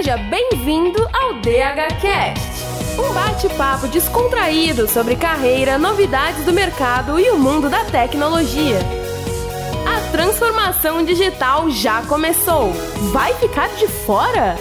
Seja bem-vindo ao DHCast, um bate-papo descontraído sobre carreira, novidades do mercado e o mundo da tecnologia. A transformação digital já começou. Vai ficar de fora?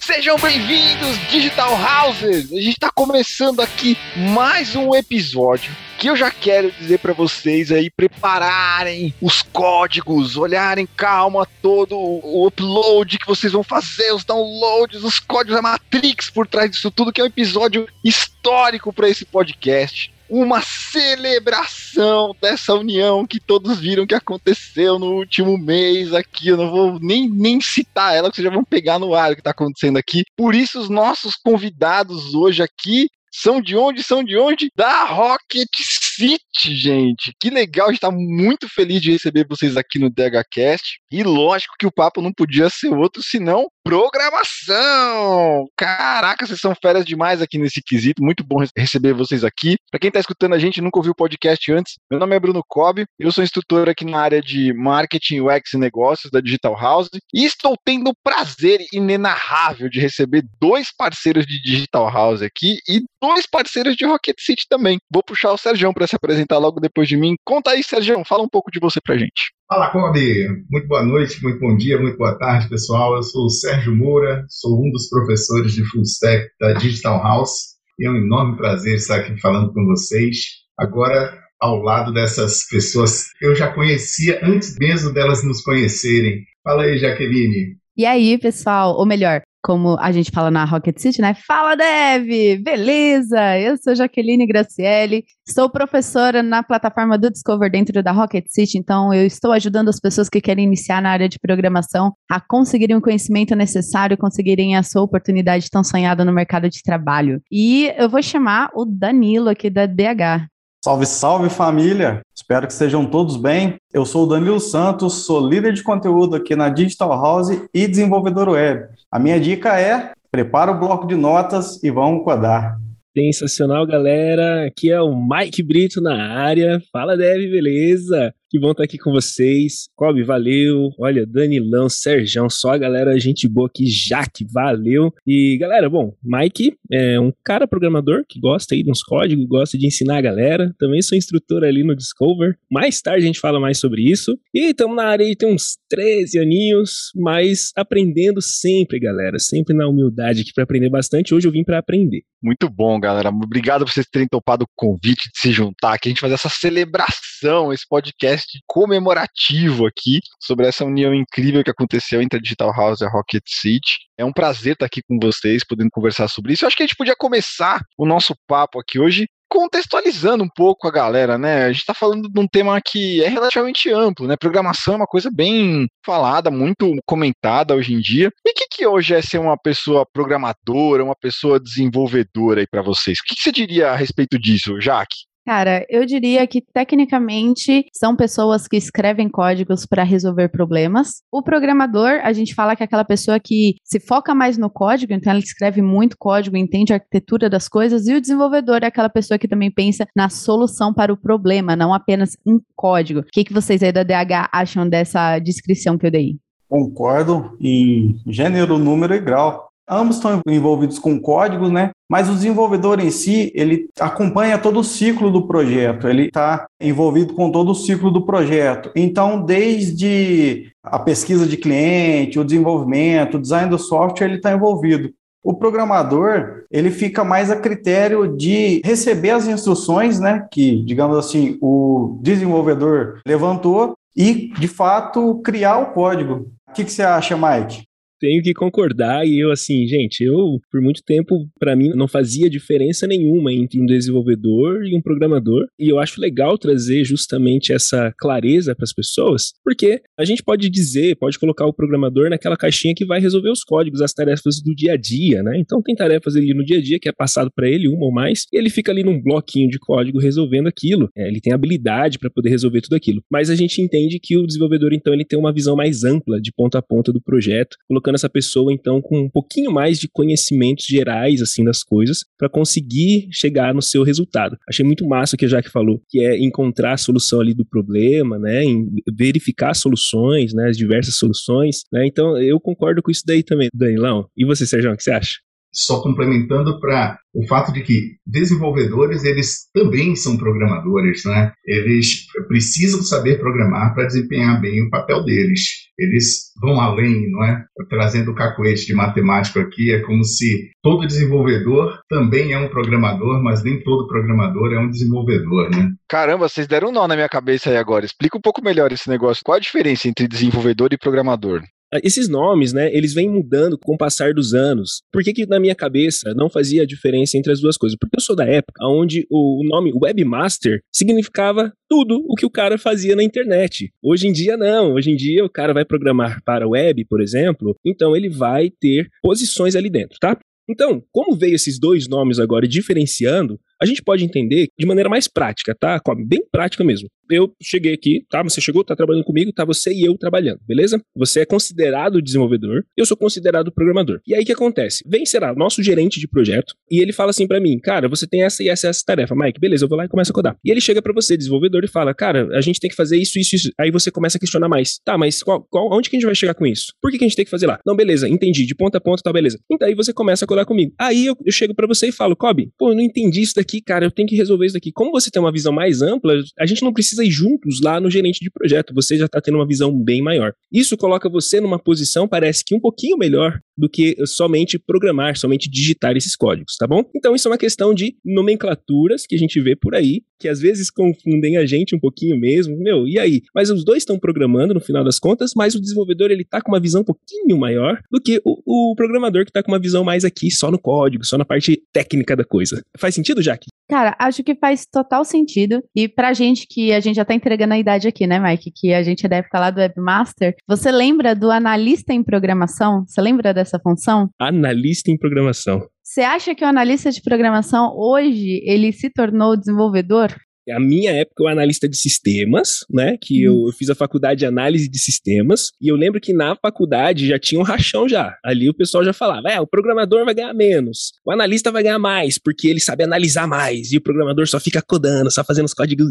Sejam bem-vindos, Digital Houses! A gente está começando aqui mais um episódio que eu já quero dizer para vocês aí prepararem os códigos, olharem calma todo o upload que vocês vão fazer, os downloads, os códigos da Matrix por trás disso tudo, que é um episódio histórico para esse podcast uma celebração dessa união que todos viram que aconteceu no último mês aqui. Eu não vou nem, nem citar ela, que vocês já vão pegar no ar o que está acontecendo aqui. Por isso, os nossos convidados hoje aqui são de onde? São de onde? Da Rocket City, gente. Que legal, a gente tá muito feliz de receber vocês aqui no DHCast. E lógico que o papo não podia ser outro senão programação. Caraca, vocês são férias demais aqui nesse quesito. Muito bom receber vocês aqui. Para quem tá escutando a gente nunca ouviu o podcast antes, meu nome é Bruno Cobb. Eu sou instrutor aqui na área de marketing, UX e negócios da Digital House e estou tendo o prazer inenarrável de receber dois parceiros de Digital House aqui e dois parceiros de Rocket City também. Vou puxar o Sérgio para se apresentar logo depois de mim. Conta aí, Sérgio, fala um pouco de você pra gente. Fala, Kobe! Muito boa noite, muito bom dia, muito boa tarde, pessoal. Eu sou o Sérgio Moura, sou um dos professores de Full Stack da Digital House e é um enorme prazer estar aqui falando com vocês. Agora, ao lado dessas pessoas que eu já conhecia antes mesmo delas nos conhecerem. Fala aí, Jaqueline. E aí, pessoal? Ou melhor, como a gente fala na Rocket City, né? Fala, Dev! Beleza! Eu sou Jaqueline Graciele, sou professora na plataforma do Discover dentro da Rocket City, então eu estou ajudando as pessoas que querem iniciar na área de programação a conseguirem o conhecimento necessário conseguirem a sua oportunidade tão sonhada no mercado de trabalho. E eu vou chamar o Danilo aqui da DH. Salve, salve família! Espero que estejam todos bem. Eu sou o Danilo Santos, sou líder de conteúdo aqui na Digital House e desenvolvedor web. A minha dica é: prepara o bloco de notas e vamos codar. Sensacional, galera. Aqui é o Mike Brito na área. Fala, Dev, beleza? Que bom estar aqui com vocês. Kobe, valeu. Olha, Danilão, Serjão, só a galera, gente boa aqui, Jaque, valeu. E galera, bom, Mike é um cara programador que gosta aí dos códigos, gosta de ensinar a galera. Também sou instrutor ali no Discover. Mais tarde a gente fala mais sobre isso. E estamos na área aí, tem uns 13 aninhos, mas aprendendo sempre, galera. Sempre na humildade aqui para aprender bastante. Hoje eu vim para aprender. Muito bom, galera. Obrigado por vocês terem topado o convite de se juntar aqui. A gente fazer essa celebração, esse podcast podcast comemorativo aqui sobre essa união incrível que aconteceu entre a Digital House e a Rocket City. É um prazer estar aqui com vocês, podendo conversar sobre isso. Eu acho que a gente podia começar o nosso papo aqui hoje contextualizando um pouco a galera, né? A gente está falando de um tema que é relativamente amplo, né? Programação é uma coisa bem falada, muito comentada hoje em dia. E o que, que hoje é ser uma pessoa programadora, uma pessoa desenvolvedora aí para vocês? O que, que você diria a respeito disso, Jaque? Cara, eu diria que tecnicamente são pessoas que escrevem códigos para resolver problemas. O programador, a gente fala que é aquela pessoa que se foca mais no código, então ela escreve muito código, entende a arquitetura das coisas, e o desenvolvedor é aquela pessoa que também pensa na solução para o problema, não apenas em código. O que, que vocês aí da DH acham dessa descrição que eu dei? Concordo em gênero, número e grau. Ambos estão envolvidos com código, né? Mas o desenvolvedor em si, ele acompanha todo o ciclo do projeto, ele está envolvido com todo o ciclo do projeto. Então, desde a pesquisa de cliente, o desenvolvimento, o design do software, ele está envolvido. O programador, ele fica mais a critério de receber as instruções, né, que, digamos assim, o desenvolvedor levantou e, de fato, criar o código. O que, que você acha, Mike? Tenho que concordar e eu assim, gente, eu por muito tempo para mim não fazia diferença nenhuma entre um desenvolvedor e um programador, e eu acho legal trazer justamente essa clareza para as pessoas, porque a gente pode dizer, pode colocar o programador naquela caixinha que vai resolver os códigos, as tarefas do dia a dia, né? Então tem tarefas ali no dia a dia que é passado para ele uma ou mais, e ele fica ali num bloquinho de código resolvendo aquilo. É, ele tem habilidade para poder resolver tudo aquilo. Mas a gente entende que o desenvolvedor então ele tem uma visão mais ampla de ponta a ponta do projeto, colocando colocando essa pessoa então com um pouquinho mais de conhecimentos gerais assim das coisas para conseguir chegar no seu resultado. Achei muito massa o que a Jaque falou, que é encontrar a solução ali do problema, né, em verificar soluções, né, as diversas soluções, né? Então eu concordo com isso daí também, Danilão. E você, Sérgio, o que você acha? Só complementando para o fato de que desenvolvedores eles também são programadores, né? Eles precisam saber programar para desempenhar bem o papel deles. Eles vão além, não é? Trazendo o cacoete de matemático aqui, é como se todo desenvolvedor também é um programador, mas nem todo programador é um desenvolvedor, né? Caramba, vocês deram um nó na minha cabeça aí agora. Explica um pouco melhor esse negócio. Qual a diferença entre desenvolvedor e programador? Esses nomes, né, eles vêm mudando com o passar dos anos. Por que, que na minha cabeça não fazia diferença entre as duas coisas? Porque eu sou da época onde o nome webmaster significava tudo o que o cara fazia na internet. Hoje em dia não, hoje em dia o cara vai programar para web, por exemplo, então ele vai ter posições ali dentro, tá? Então, como veio esses dois nomes agora diferenciando, a gente pode entender de maneira mais prática, tá? Bem prática mesmo. Eu cheguei aqui, tá? Você chegou, tá trabalhando comigo, tá você e eu trabalhando, beleza? Você é considerado desenvolvedor, eu sou considerado programador. E aí o que acontece? Vem, será, nosso gerente de projeto, e ele fala assim para mim, cara, você tem essa e essa, essa tarefa, Mike, beleza, eu vou lá e começo a codar. E ele chega para você, desenvolvedor, e fala, cara, a gente tem que fazer isso, isso, isso. Aí você começa a questionar mais. Tá, mas qual, qual, onde que a gente vai chegar com isso? Por que, que a gente tem que fazer lá? Não, beleza, entendi, de ponta a ponta, tá, beleza. Então aí você começa a codar comigo. Aí eu, eu chego para você e falo, Kobe, pô, eu não entendi isso daqui, cara, eu tenho que resolver isso daqui. Como você tem uma visão mais ampla, a gente não precisa ir juntos lá no gerente de projeto, você já está tendo uma visão bem maior. Isso coloca você numa posição, parece que um pouquinho melhor do que somente programar, somente digitar esses códigos, tá bom? Então isso é uma questão de nomenclaturas que a gente vê por aí, que às vezes confundem a gente um pouquinho mesmo. Meu, e aí? Mas os dois estão programando no final das contas, mas o desenvolvedor ele tá com uma visão um pouquinho maior do que o, o programador que tá com uma visão mais aqui só no código, só na parte técnica da coisa. Faz sentido, Jaque? Cara, acho que faz total sentido. E pra gente que a gente já tá entregando a idade aqui, né, Mike? Que a gente deve falar do Webmaster. Você lembra do analista em programação? Você lembra dessa função? Analista em programação. Você acha que o analista de programação hoje ele se tornou desenvolvedor? A minha época, eu analista de sistemas, né? Que eu, eu, fiz a faculdade de análise de sistemas. E eu lembro que na faculdade já tinha um rachão já. Ali o pessoal já falava: é, o programador vai ganhar menos, o analista vai ganhar mais, porque ele sabe analisar mais. E o programador só fica codando, só fazendo os códigos.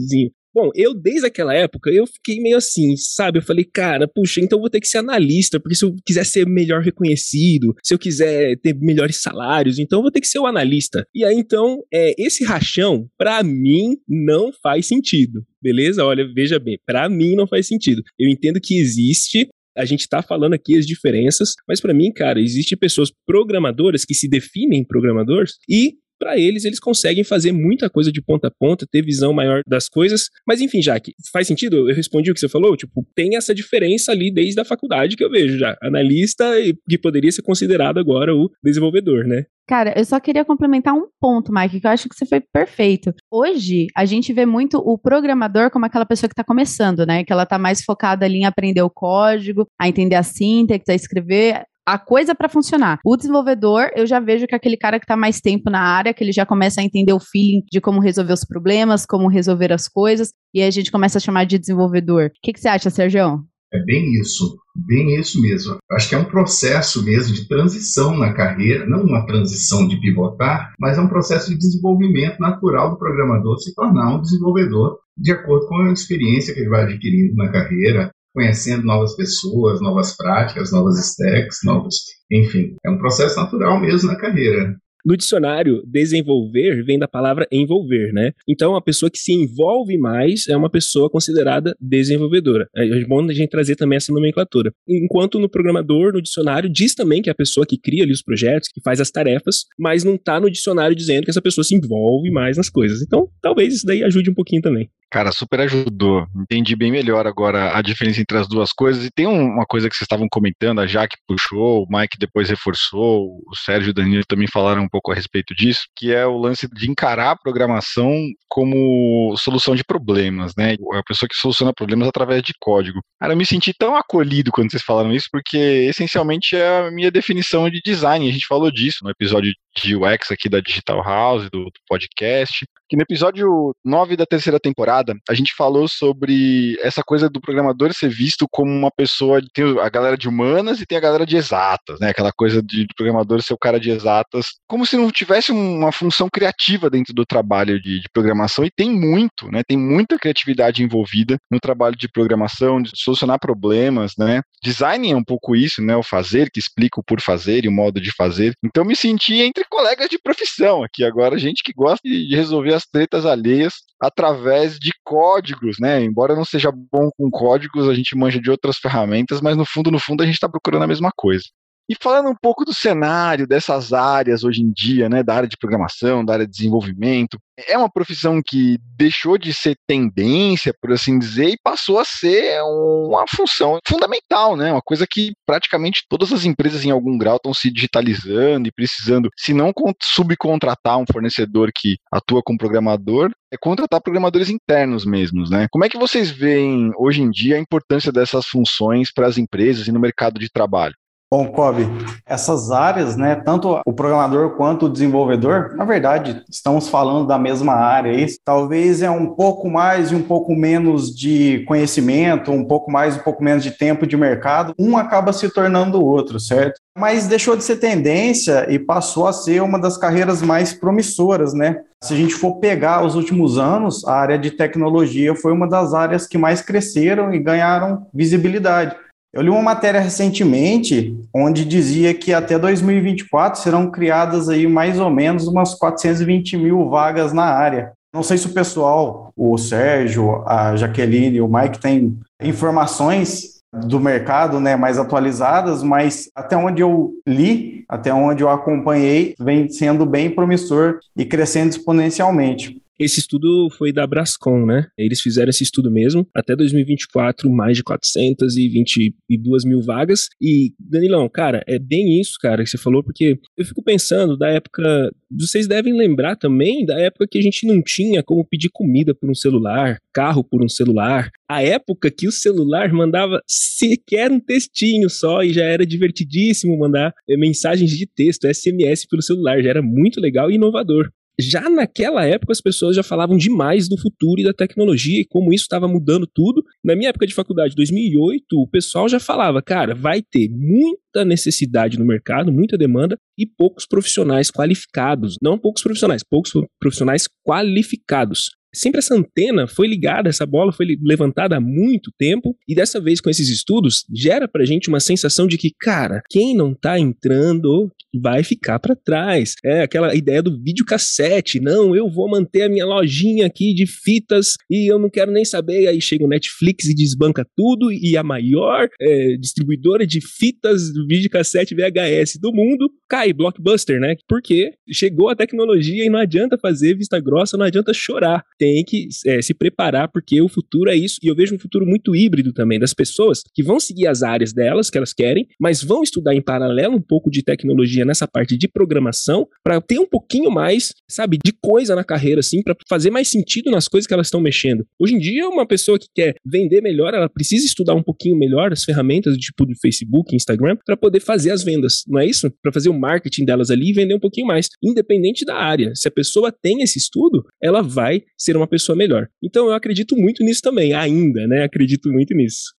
Bom, eu desde aquela época, eu fiquei meio assim, sabe? Eu falei, cara, puxa, então eu vou ter que ser analista, porque se eu quiser ser melhor reconhecido, se eu quiser ter melhores salários, então eu vou ter que ser o analista. E aí, então, é, esse rachão, para mim, não faz sentido. Beleza? Olha, veja bem, para mim não faz sentido. Eu entendo que existe a gente está falando aqui as diferenças, mas para mim, cara, existem pessoas programadoras que se definem programadores e para eles, eles conseguem fazer muita coisa de ponta a ponta, ter visão maior das coisas. Mas enfim, Jaque, faz sentido? Eu respondi o que você falou? Tipo, tem essa diferença ali desde a faculdade que eu vejo já. Analista que poderia ser considerado agora o desenvolvedor, né? Cara, eu só queria complementar um ponto, Mike, que eu acho que você foi perfeito. Hoje, a gente vê muito o programador como aquela pessoa que está começando, né? Que ela está mais focada ali em aprender o código, a entender a síntese, a escrever a coisa para funcionar. O desenvolvedor, eu já vejo que é aquele cara que está mais tempo na área, que ele já começa a entender o feeling de como resolver os problemas, como resolver as coisas, e aí a gente começa a chamar de desenvolvedor. O que, que você acha, Sérgio? É bem isso, bem isso mesmo. Acho que é um processo mesmo de transição na carreira, não uma transição de pivotar, mas é um processo de desenvolvimento natural do programador se tornar um desenvolvedor de acordo com a experiência que ele vai adquirindo na carreira, conhecendo novas pessoas, novas práticas, novas stacks, novos. Enfim, é um processo natural mesmo na carreira. No dicionário, desenvolver vem da palavra envolver, né? Então, a pessoa que se envolve mais é uma pessoa considerada desenvolvedora. É bom a gente trazer também essa nomenclatura. Enquanto no programador, no dicionário, diz também que é a pessoa que cria ali os projetos, que faz as tarefas, mas não está no dicionário dizendo que essa pessoa se envolve mais nas coisas. Então, talvez isso daí ajude um pouquinho também. Cara, super ajudou. Entendi bem melhor agora a diferença entre as duas coisas. E tem uma coisa que vocês estavam comentando, a Jaque puxou, o Mike depois reforçou, o Sérgio e o Danilo também falaram um pouco a respeito disso, que é o lance de encarar a programação como solução de problemas, né? A pessoa que soluciona problemas através de código. Cara, eu me senti tão acolhido quando vocês falaram isso, porque essencialmente é a minha definição de design. A gente falou disso no episódio de UX aqui da Digital House, do, do podcast que no episódio 9 da terceira temporada, a gente falou sobre essa coisa do programador ser visto como uma pessoa, tem a galera de humanas e tem a galera de exatas, né? Aquela coisa de, de programador ser o cara de exatas, como se não tivesse uma função criativa dentro do trabalho de, de, programação, e tem muito, né? Tem muita criatividade envolvida no trabalho de programação, de solucionar problemas, né? Design é um pouco isso, né? O fazer, que explica o por fazer e o modo de fazer. Então me senti entre colegas de profissão aqui agora, gente que gosta de resolver as tretas alheias através de códigos, né? Embora não seja bom com códigos, a gente manja de outras ferramentas, mas no fundo, no fundo, a gente está procurando a mesma coisa. E falando um pouco do cenário dessas áreas hoje em dia, né, da área de programação, da área de desenvolvimento, é uma profissão que deixou de ser tendência, por assim dizer, e passou a ser uma função fundamental, né, uma coisa que praticamente todas as empresas em algum grau estão se digitalizando e precisando, se não subcontratar um fornecedor que atua com programador, é contratar programadores internos mesmos, né? Como é que vocês veem hoje em dia a importância dessas funções para as empresas e no mercado de trabalho? Bom, Kobe, essas áreas, né, tanto o programador quanto o desenvolvedor, na verdade, estamos falando da mesma área aí. Talvez é um pouco mais e um pouco menos de conhecimento, um pouco mais e um pouco menos de tempo de mercado. Um acaba se tornando o outro, certo? Mas deixou de ser tendência e passou a ser uma das carreiras mais promissoras, né? Se a gente for pegar os últimos anos, a área de tecnologia foi uma das áreas que mais cresceram e ganharam visibilidade. Eu li uma matéria recentemente onde dizia que até 2024 serão criadas aí mais ou menos umas 420 mil vagas na área. Não sei se o pessoal, o Sérgio, a Jaqueline e o Mike têm informações do mercado né, mais atualizadas, mas até onde eu li, até onde eu acompanhei, vem sendo bem promissor e crescendo exponencialmente. Esse estudo foi da Brascom, né? Eles fizeram esse estudo mesmo. Até 2024, mais de 422 mil vagas. E, Danilão, cara, é bem isso, cara, que você falou, porque eu fico pensando da época. Vocês devem lembrar também da época que a gente não tinha como pedir comida por um celular, carro por um celular. A época que o celular mandava sequer um textinho só e já era divertidíssimo mandar eh, mensagens de texto, SMS pelo celular. Já era muito legal e inovador já naquela época as pessoas já falavam demais do futuro e da tecnologia e como isso estava mudando tudo. Na minha época de faculdade, 2008, o pessoal já falava, cara, vai ter muita necessidade no mercado, muita demanda e poucos profissionais qualificados. Não poucos profissionais, poucos profissionais qualificados sempre essa antena foi ligada, essa bola foi levantada há muito tempo, e dessa vez com esses estudos, gera pra gente uma sensação de que, cara, quem não tá entrando vai ficar para trás. É aquela ideia do videocassete, não, eu vou manter a minha lojinha aqui de fitas e eu não quero nem saber, aí chega o Netflix e desbanca tudo, e a maior é, distribuidora de fitas do videocassete VHS do mundo cai, Blockbuster, né? Porque chegou a tecnologia e não adianta fazer vista grossa, não adianta chorar tem que é, se preparar, porque o futuro é isso. E eu vejo um futuro muito híbrido também, das pessoas que vão seguir as áreas delas, que elas querem, mas vão estudar em paralelo um pouco de tecnologia nessa parte de programação, para ter um pouquinho mais, sabe, de coisa na carreira, assim, para fazer mais sentido nas coisas que elas estão mexendo. Hoje em dia, uma pessoa que quer vender melhor, ela precisa estudar um pouquinho melhor as ferramentas, tipo do Facebook, Instagram, para poder fazer as vendas, não é isso? Para fazer o marketing delas ali e vender um pouquinho mais, independente da área. Se a pessoa tem esse estudo, ela vai ser uma pessoa melhor. Então eu acredito muito nisso também, ainda, né? Acredito muito nisso.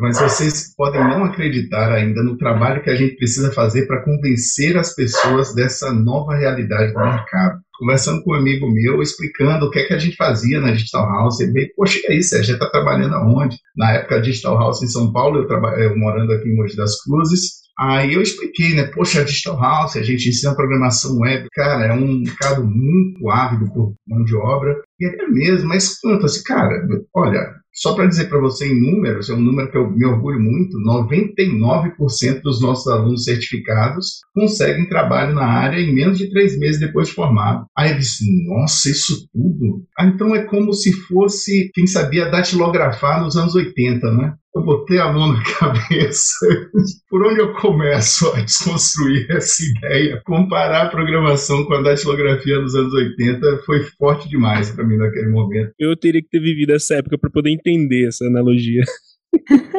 Mas vocês podem não acreditar ainda no trabalho que a gente precisa fazer para convencer as pessoas dessa nova realidade do mercado. Conversando com um amigo meu, explicando o que é que a gente fazia na Digital House, ele veio, poxa, e aí, Sérgio, está trabalhando aonde? Na época, a Digital House em São Paulo, eu, eu morando aqui em Mogi das Cruzes, Aí eu expliquei, né? Poxa, a Digital House, a gente ensina programação web. Cara, é um mercado muito ávido por mão de obra. E é mesmo, mas quanto assim, cara, olha, só para dizer para você em números, é um número que eu me orgulho muito: 99% dos nossos alunos certificados conseguem trabalho na área em menos de três meses depois de formado. Aí eu disse: nossa, isso tudo? Ah, então é como se fosse quem sabia datilografar nos anos 80, né? Eu botei a mão na cabeça. Por onde eu começo a desconstruir essa ideia? Comparar a programação com a datilografia dos anos 80 foi forte demais para mim naquele momento. Eu teria que ter vivido essa época para poder entender essa analogia.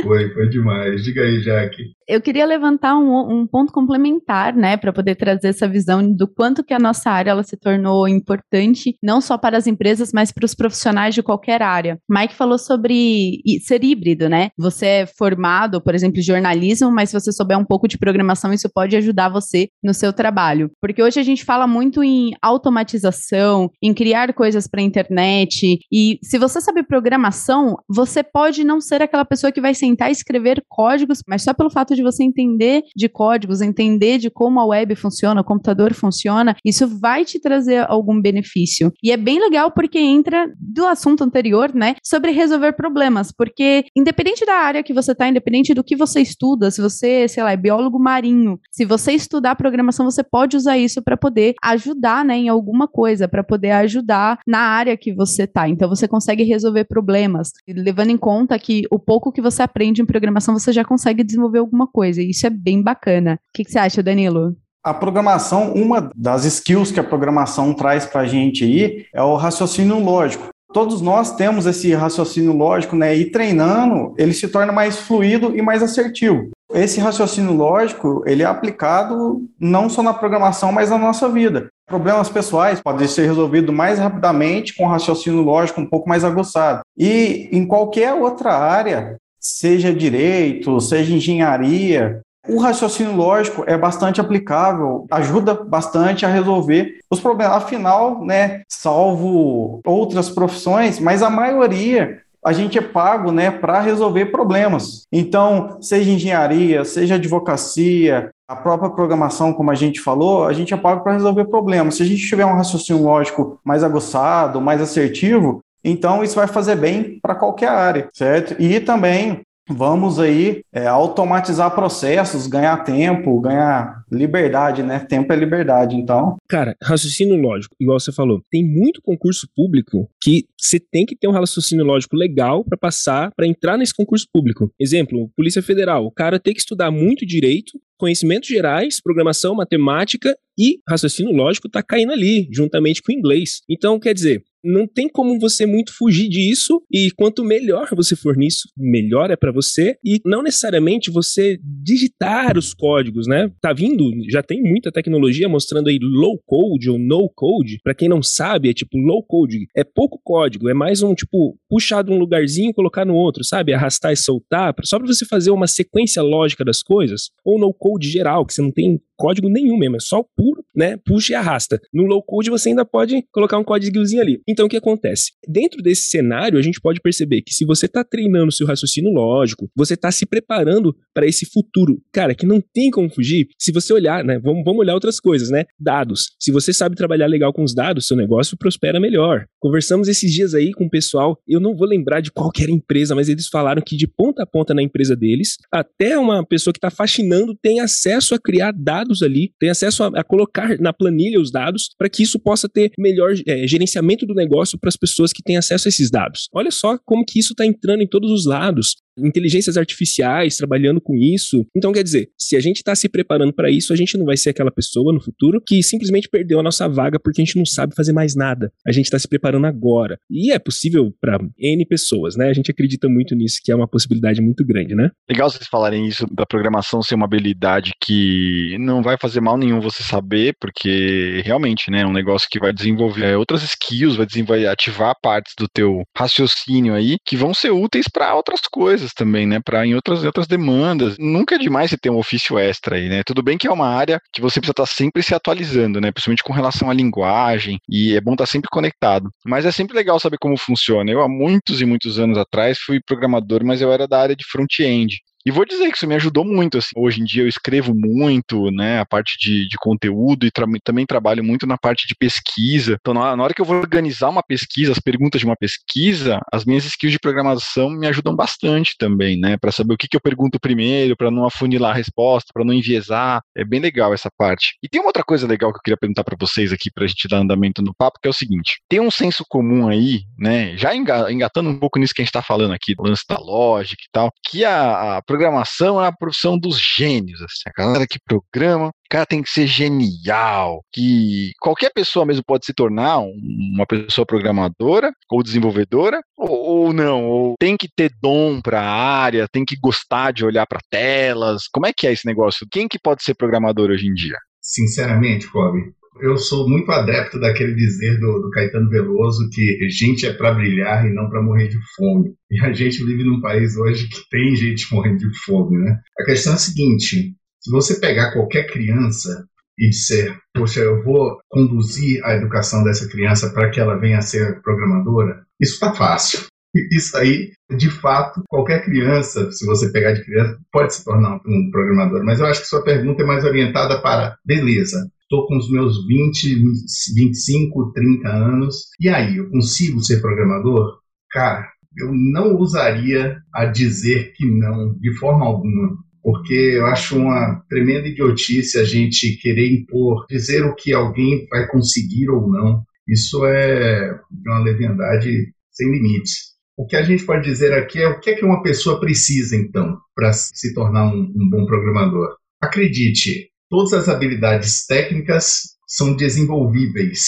Foi, foi demais. Diga aí, Jaque. Eu queria levantar um, um ponto complementar, né, para poder trazer essa visão do quanto que a nossa área ela se tornou importante, não só para as empresas, mas para os profissionais de qualquer área. Mike falou sobre ser híbrido, né? Você é formado, por exemplo, em jornalismo, mas se você souber um pouco de programação, isso pode ajudar você no seu trabalho. Porque hoje a gente fala muito em automatização, em criar coisas para a internet, e se você sabe programação, você pode não ser aquela pessoa que vai sentar e escrever códigos, mas só pelo fato de você entender de códigos, entender de como a web funciona, o computador funciona, isso vai te trazer algum benefício. E é bem legal porque entra do assunto anterior, né, sobre resolver problemas, porque independente da área que você está, independente do que você estuda, se você, sei lá, é biólogo marinho, se você estudar programação, você pode usar isso para poder ajudar, né, em alguma coisa, para poder ajudar na área que você está. Então você consegue resolver problemas, levando em conta que o pouco que você aprende em programação, você já consegue desenvolver alguma coisa. E isso é bem bacana. O que, que você acha, Danilo? A programação, uma das skills que a programação traz para a gente aí é o raciocínio lógico. Todos nós temos esse raciocínio lógico, né? E treinando, ele se torna mais fluido e mais assertivo. Esse raciocínio lógico, ele é aplicado não só na programação, mas na nossa vida. Problemas pessoais podem ser resolvidos mais rapidamente com raciocínio lógico um pouco mais aguçado. E em qualquer outra área, seja direito, seja engenharia, o raciocínio lógico é bastante aplicável, ajuda bastante a resolver os problemas. Afinal, né, salvo outras profissões, mas a maioria a gente é pago né, para resolver problemas. Então, seja engenharia, seja advocacia, a própria programação, como a gente falou, a gente é pago para resolver problemas. Se a gente tiver um raciocínio lógico mais aguçado, mais assertivo, então isso vai fazer bem para qualquer área, certo? E também vamos aí é, automatizar processos, ganhar tempo, ganhar liberdade, né? Tempo é liberdade, então. Cara, raciocínio lógico, igual você falou, tem muito concurso público que você tem que ter um raciocínio lógico legal para passar, para entrar nesse concurso público. Exemplo, Polícia Federal, o cara tem que estudar muito direito, conhecimentos gerais, programação, matemática e raciocínio lógico tá caindo ali, juntamente com o inglês. Então, quer dizer, não tem como você muito fugir disso e quanto melhor você for nisso, melhor é para você e não necessariamente você digitar os códigos, né? Tá vindo, já tem muita tecnologia mostrando aí low code ou no code. Para quem não sabe, é tipo low code, é pouco código, é mais um tipo puxar de um lugarzinho e colocar no outro, sabe? Arrastar e soltar, só para você fazer uma sequência lógica das coisas, ou no code geral, que você não tem código nenhum mesmo, é só puro, né? Puxa e arrasta. No low code você ainda pode colocar um códigozinho ali. Então o que acontece? Dentro desse cenário, a gente pode perceber que se você está treinando seu raciocínio lógico, você está se preparando para esse futuro, cara, que não tem como fugir. Se você olhar, né? Vamos, vamos olhar outras coisas, né? Dados. Se você sabe trabalhar legal com os dados, seu negócio prospera melhor. Conversamos esses dias aí com o pessoal, eu não vou lembrar de qualquer empresa, mas eles falaram que de ponta a ponta na empresa deles, até uma pessoa que está fascinando tem acesso a criar dados ali, tem acesso a, a colocar na planilha os dados para que isso possa ter melhor é, gerenciamento do negócio para as pessoas que têm acesso a esses dados. Olha só como que isso está entrando em todos os lados inteligências artificiais trabalhando com isso. Então, quer dizer, se a gente está se preparando para isso, a gente não vai ser aquela pessoa no futuro que simplesmente perdeu a nossa vaga porque a gente não sabe fazer mais nada. A gente está se preparando agora. E é possível para N pessoas, né? A gente acredita muito nisso, que é uma possibilidade muito grande, né? Legal vocês falarem isso da programação ser uma habilidade que não vai fazer mal nenhum você saber, porque realmente, né, é um negócio que vai desenvolver é, outras skills, vai desenvolver, ativar partes do teu raciocínio aí que vão ser úteis para outras coisas coisas também, né? Para em outras, outras demandas. Nunca é demais você ter um ofício extra aí, né? Tudo bem que é uma área que você precisa estar tá sempre se atualizando, né? Principalmente com relação à linguagem, e é bom estar tá sempre conectado. Mas é sempre legal saber como funciona. Eu, há muitos e muitos anos atrás, fui programador, mas eu era da área de front-end. E vou dizer que isso me ajudou muito. Assim. Hoje em dia eu escrevo muito, né, a parte de, de conteúdo e tra também trabalho muito na parte de pesquisa. Então, na, na, hora que eu vou organizar uma pesquisa, as perguntas de uma pesquisa, as minhas skills de programação me ajudam bastante também, né, para saber o que, que eu pergunto primeiro, para não afunilar a resposta, para não enviesar. É bem legal essa parte. E tem uma outra coisa legal que eu queria perguntar para vocês aqui, para a gente dar andamento no papo, que é o seguinte: tem um senso comum aí, né, já engatando um pouco nisso que a gente está falando aqui, do lance da lógica e tal, que a, a programação é a profissão dos gênios, assim, a galera que programa, o cara tem que ser genial, que qualquer pessoa mesmo pode se tornar uma pessoa programadora ou desenvolvedora, ou, ou não, ou tem que ter dom para a área, tem que gostar de olhar para telas. Como é que é esse negócio? Quem que pode ser programador hoje em dia? Sinceramente, Kobe, eu sou muito adepto daquele dizer do, do Caetano Veloso que gente é para brilhar e não para morrer de fome. E a gente vive num país hoje que tem gente morrendo de fome, né? A questão é a seguinte: se você pegar qualquer criança e disser, poxa, eu vou conduzir a educação dessa criança para que ela venha a ser programadora, isso está fácil. Isso aí, de fato, qualquer criança, se você pegar de criança, pode se tornar um programador. Mas eu acho que sua pergunta é mais orientada para, beleza, estou com os meus 20, 25, 30 anos, e aí, eu consigo ser programador? Cara, eu não usaria a dizer que não, de forma alguma, porque eu acho uma tremenda idiotice a gente querer impor, dizer o que alguém vai conseguir ou não. Isso é uma leviandade sem limites. O que a gente pode dizer aqui é o que é que uma pessoa precisa, então, para se tornar um, um bom programador. Acredite, Todas as habilidades técnicas são desenvolvíveis.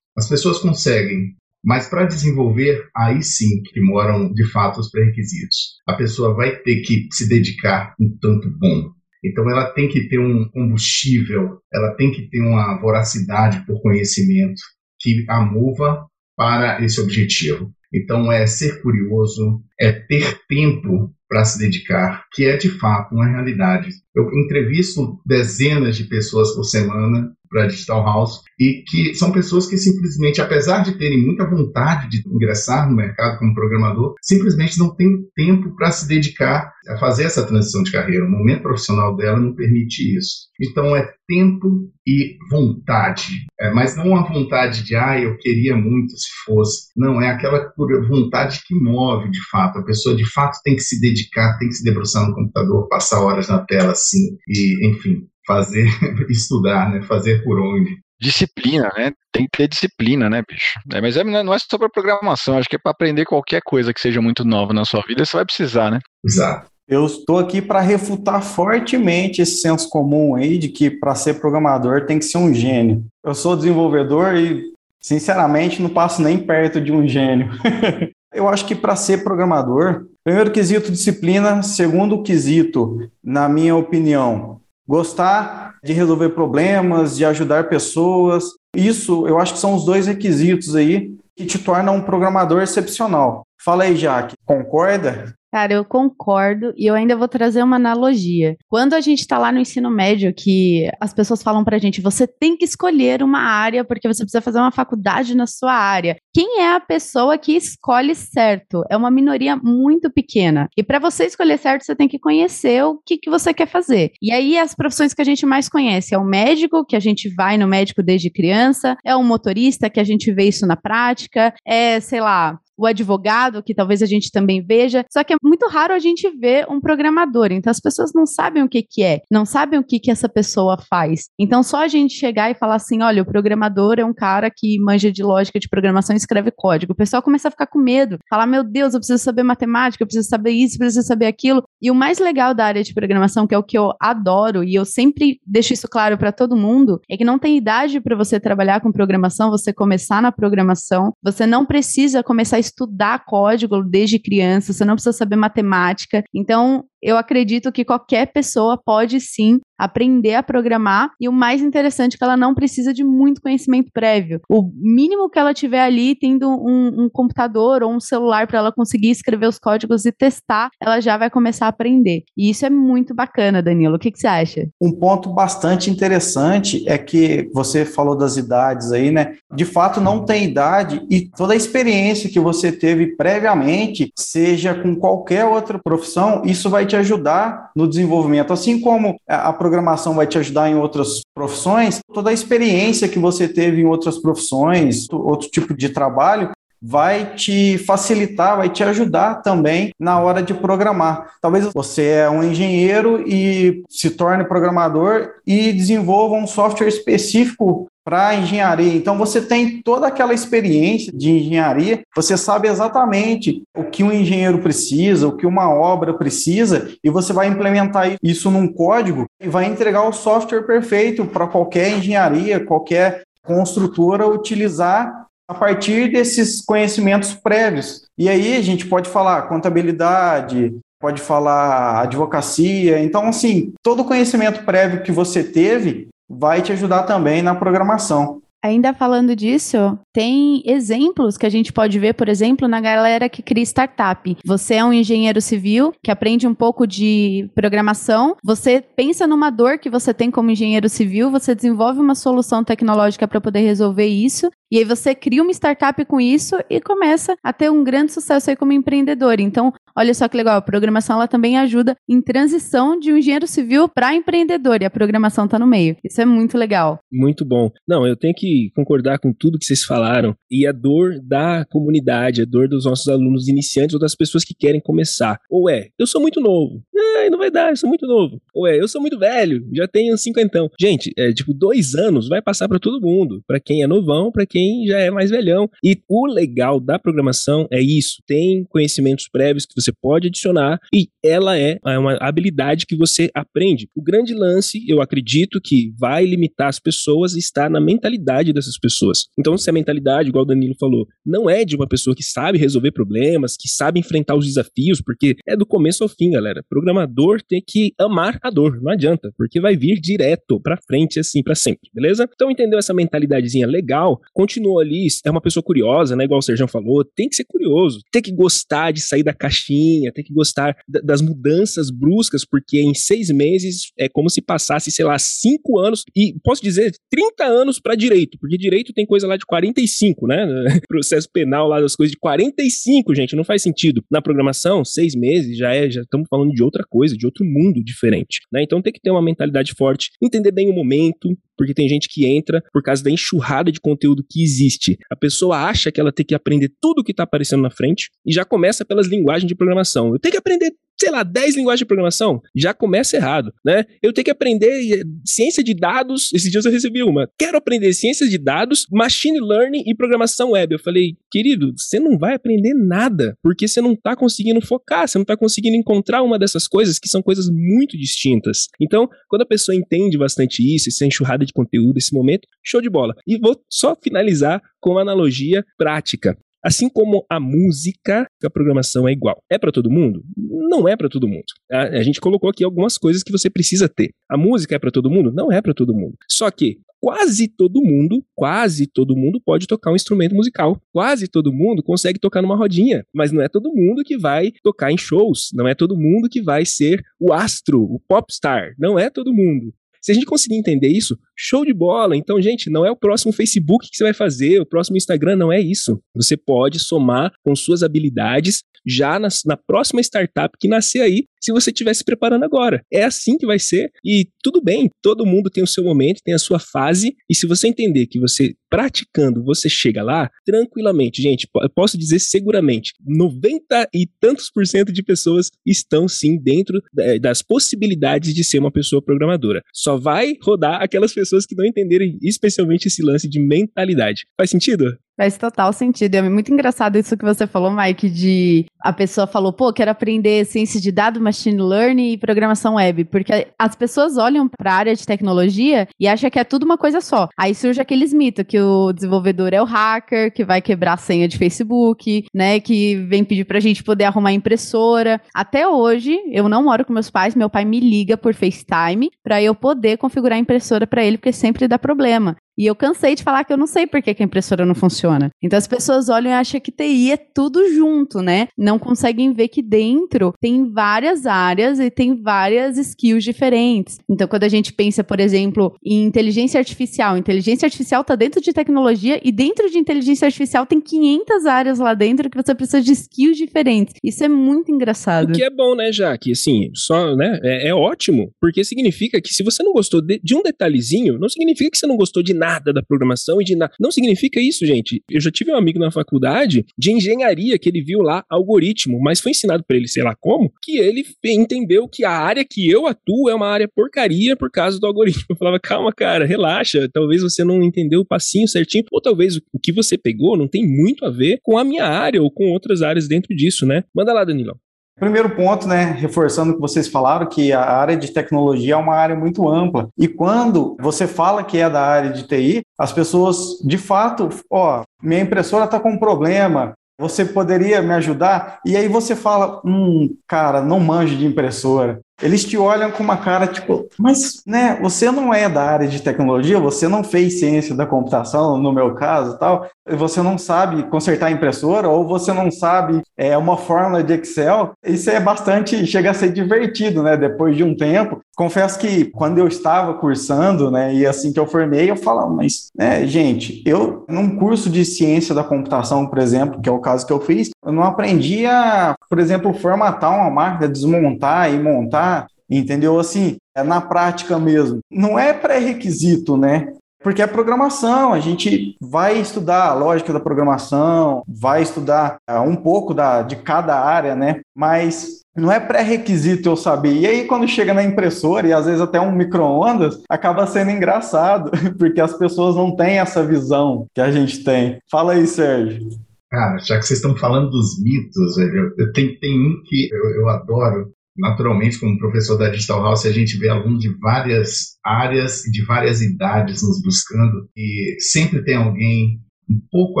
As pessoas conseguem, mas para desenvolver, aí sim que moram de fato os pré-requisitos. A pessoa vai ter que se dedicar um tanto bom. Então ela tem que ter um combustível, ela tem que ter uma voracidade por conhecimento que a mova para esse objetivo. Então é ser curioso, é ter tempo para se dedicar, que é de fato uma realidade. Eu entrevisto dezenas de pessoas por semana para a Digital House e que são pessoas que simplesmente, apesar de terem muita vontade de ingressar no mercado como programador, simplesmente não têm tempo para se dedicar a fazer essa transição de carreira. O momento profissional dela não permite isso. Então é tempo e vontade, é, mas não uma vontade de ah, eu queria muito se fosse. Não, é aquela vontade que move de fato. A pessoa de fato tem que se dedicar, tem que se debruçar no computador, passar horas na tela assim, e enfim, fazer, estudar, né? Fazer por onde. Disciplina, né? Tem que ter disciplina, né, bicho? É, mas é, não é só para programação, acho que é para aprender qualquer coisa que seja muito nova na sua vida, você vai precisar, né? Exato. Eu estou aqui para refutar fortemente esse senso comum aí de que para ser programador tem que ser um gênio. Eu sou desenvolvedor e, sinceramente, não passo nem perto de um gênio. Eu acho que para ser programador, primeiro quesito disciplina, segundo quesito, na minha opinião, gostar de resolver problemas, de ajudar pessoas. Isso, eu acho que são os dois requisitos aí que te tornam um programador excepcional. Fala aí, Jaque, concorda? Cara, eu concordo e eu ainda vou trazer uma analogia. Quando a gente está lá no ensino médio, que as pessoas falam pra gente, você tem que escolher uma área porque você precisa fazer uma faculdade na sua área. Quem é a pessoa que escolhe certo? É uma minoria muito pequena. E para você escolher certo, você tem que conhecer o que, que você quer fazer. E aí, as profissões que a gente mais conhece é o médico, que a gente vai no médico desde criança, é o motorista, que a gente vê isso na prática, é, sei lá, o advogado, que talvez a gente também veja. Só que é muito raro a gente ver um programador. Então as pessoas não sabem o que, que é, não sabem o que, que essa pessoa faz. Então só a gente chegar e falar assim: olha, o programador é um cara que manja de lógica de programação e escreve código. O pessoal começa a ficar com medo, falar: meu Deus, eu preciso saber matemática, eu preciso saber isso, eu preciso saber aquilo. E o mais legal da área de programação, que é o que eu adoro e eu sempre deixo isso claro para todo mundo, é que não tem idade para você trabalhar com programação, você começar na programação, você não precisa começar a estudar código desde criança, você não precisa saber matemática. Então, eu acredito que qualquer pessoa pode sim aprender a programar e o mais interessante é que ela não precisa de muito conhecimento prévio. O mínimo que ela tiver ali, tendo um, um computador ou um celular para ela conseguir escrever os códigos e testar, ela já vai começar a aprender. E isso é muito bacana, Danilo. O que, que você acha? Um ponto bastante interessante é que você falou das idades aí, né? De fato, não tem idade e toda a experiência que você teve previamente, seja com qualquer outra profissão, isso vai te ajudar no desenvolvimento. Assim como a programação vai te ajudar em outras profissões, toda a experiência que você teve em outras profissões, outro tipo de trabalho, vai te facilitar, vai te ajudar também na hora de programar. Talvez você é um engenheiro e se torne programador e desenvolva um software específico para engenharia. Então você tem toda aquela experiência de engenharia, você sabe exatamente o que um engenheiro precisa, o que uma obra precisa, e você vai implementar isso num código e vai entregar o software perfeito para qualquer engenharia, qualquer construtora utilizar a partir desses conhecimentos prévios. E aí a gente pode falar contabilidade, pode falar advocacia. Então, assim, todo conhecimento prévio que você teve vai te ajudar também na programação. Ainda falando disso, tem exemplos que a gente pode ver, por exemplo, na galera que cria startup. Você é um engenheiro civil que aprende um pouco de programação, você pensa numa dor que você tem como engenheiro civil, você desenvolve uma solução tecnológica para poder resolver isso, e aí você cria uma startup com isso e começa a ter um grande sucesso aí como empreendedor. Então, olha só que legal, a programação ela também ajuda em transição de um engenheiro civil para empreendedor, e a programação está no meio. Isso é muito legal. Muito bom. Não, eu tenho que concordar com tudo que vocês falaram. E a dor da comunidade, a dor dos nossos alunos iniciantes ou das pessoas que querem começar. Ou é, eu sou muito novo. Ai, não vai dar, eu sou muito novo. Ou é, eu sou muito velho, já tenho cinquentão. Gente, é tipo, dois anos vai passar para todo mundo. Para quem é novão, para quem quem já é mais velhão. E o legal da programação é isso: tem conhecimentos prévios que você pode adicionar e ela é, uma habilidade que você aprende. O grande lance, eu acredito que vai limitar as pessoas está na mentalidade dessas pessoas. Então, se a mentalidade, igual o Danilo falou, não é de uma pessoa que sabe resolver problemas, que sabe enfrentar os desafios, porque é do começo ao fim, galera. Programador tem que amar a dor, não adianta, porque vai vir direto para frente assim para sempre, beleza? Então, entendeu essa mentalidadezinha legal? continuou ali, é uma pessoa curiosa, né? Igual o Sérgio falou, tem que ser curioso, tem que gostar de sair da caixinha, tem que gostar das mudanças bruscas, porque em seis meses é como se passasse, sei lá, cinco anos, e posso dizer 30 anos para direito, porque direito tem coisa lá de 45, né? Processo penal lá das coisas de 45, gente, não faz sentido. Na programação, seis meses já é, já estamos falando de outra coisa, de outro mundo diferente, né? Então tem que ter uma mentalidade forte, entender bem o momento, porque tem gente que entra por causa da enxurrada de conteúdo que existe. A pessoa acha que ela tem que aprender tudo o que está aparecendo na frente e já começa pelas linguagens de programação. Eu tenho que aprender sei lá, 10 linguagens de programação, já começa errado, né? Eu tenho que aprender eh, ciência de dados, esses dias eu recebi uma, quero aprender ciências de dados, machine learning e programação web. Eu falei, querido, você não vai aprender nada, porque você não está conseguindo focar, você não está conseguindo encontrar uma dessas coisas que são coisas muito distintas. Então, quando a pessoa entende bastante isso, essa enxurrada de conteúdo, esse momento, show de bola. E vou só finalizar com uma analogia prática. Assim como a música, a programação é igual. É para todo mundo? Não é para todo mundo. A, a, gente colocou aqui algumas coisas que você precisa ter. A música é para todo mundo? Não é para todo mundo. Só que quase todo mundo, quase todo mundo pode tocar um instrumento musical. Quase todo mundo consegue tocar numa rodinha, mas não é todo mundo que vai tocar em shows, não é todo mundo que vai ser o astro, o popstar, não é todo mundo. Se a gente conseguir entender isso, show de bola. Então, gente, não é o próximo Facebook que você vai fazer, o próximo Instagram não é isso. Você pode somar com suas habilidades já na, na próxima startup que nascer aí, se você estiver se preparando agora. É assim que vai ser e tudo bem, todo mundo tem o seu momento, tem a sua fase, e se você entender que você praticando, você chega lá tranquilamente, gente, eu posso dizer seguramente, 90 e tantos por cento de pessoas estão sim dentro eh, das possibilidades de ser uma pessoa programadora. Só vai rodar aquelas pessoas que não entenderem especialmente esse lance de mentalidade. Faz sentido? Faz total sentido. É muito engraçado isso que você falou, Mike, de a pessoa falou, pô, quero aprender ciência de dados, machine learning e programação web, porque as pessoas olham para a área de tecnologia e acham que é tudo uma coisa só. Aí surge aqueles mitos que o desenvolvedor é o hacker, que vai quebrar a senha de Facebook, né, que vem pedir pra gente poder arrumar impressora. Até hoje, eu não moro com meus pais, meu pai me liga por FaceTime para eu poder configurar a impressora para ele, porque sempre dá problema. E eu cansei de falar que eu não sei por que, a impressora não funciona. Então as pessoas olham e acham que TI é tudo junto, né? Não conseguem ver que dentro tem várias áreas e tem várias skills diferentes. Então quando a gente pensa, por exemplo, em inteligência artificial, inteligência artificial está dentro de tecnologia e dentro de inteligência artificial tem 500 áreas lá dentro que você precisa de skills diferentes. Isso é muito engraçado. O que é bom, né, Jaque? Assim, só, né? É, é ótimo, porque significa que se você não gostou de, de um detalhezinho, não significa que você não gostou de nada nada da programação e de nada. Não significa isso, gente. Eu já tive um amigo na faculdade de engenharia que ele viu lá algoritmo, mas foi ensinado para ele, sei lá como, que ele entendeu que a área que eu atuo é uma área porcaria por causa do algoritmo. Eu falava, calma, cara, relaxa. Talvez você não entendeu o passinho certinho, ou talvez o que você pegou não tem muito a ver com a minha área ou com outras áreas dentro disso, né? Manda lá, Danilão. Primeiro ponto, né, reforçando o que vocês falaram, que a área de tecnologia é uma área muito ampla. E quando você fala que é da área de TI, as pessoas, de fato, ó, minha impressora está com um problema, você poderia me ajudar? E aí você fala, hum, cara, não manjo de impressora. Eles te olham com uma cara tipo, mas, né, você não é da área de tecnologia, você não fez ciência da computação, no meu caso, tal, você não sabe consertar impressora ou você não sabe é, uma fórmula de Excel. Isso é bastante, chega a ser divertido, né, depois de um tempo. Confesso que quando eu estava cursando, né, e assim que eu formei, eu falava, mas, né, gente, eu, num curso de ciência da computação, por exemplo, que é o caso que eu fiz, eu não aprendi a, por exemplo, formatar uma máquina, desmontar e montar, entendeu? Assim, é na prática mesmo. Não é pré-requisito, né? Porque é programação, a gente vai estudar a lógica da programação, vai estudar uh, um pouco da, de cada área, né? Mas não é pré-requisito eu saber. E aí, quando chega na impressora, e às vezes até um micro-ondas, acaba sendo engraçado, porque as pessoas não têm essa visão que a gente tem. Fala aí, Sérgio. Cara, já que vocês estão falando dos mitos, eu, tem, tem um que eu, eu adoro. Naturalmente, como professor da Digital House, a gente vê alunos de várias áreas e de várias idades nos buscando, e sempre tem alguém um pouco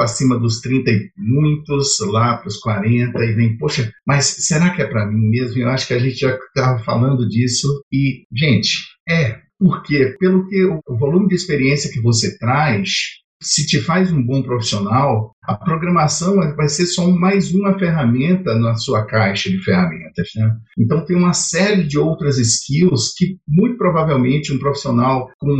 acima dos 30 e muitos, lá para os 40, e vem, poxa, mas será que é para mim mesmo? Eu acho que a gente já estava falando disso, e, gente, é, porque pelo que o volume de experiência que você traz, se te faz um bom profissional, a programação vai ser só mais uma ferramenta na sua caixa de ferramentas. Né? Então, tem uma série de outras skills que, muito provavelmente, um profissional com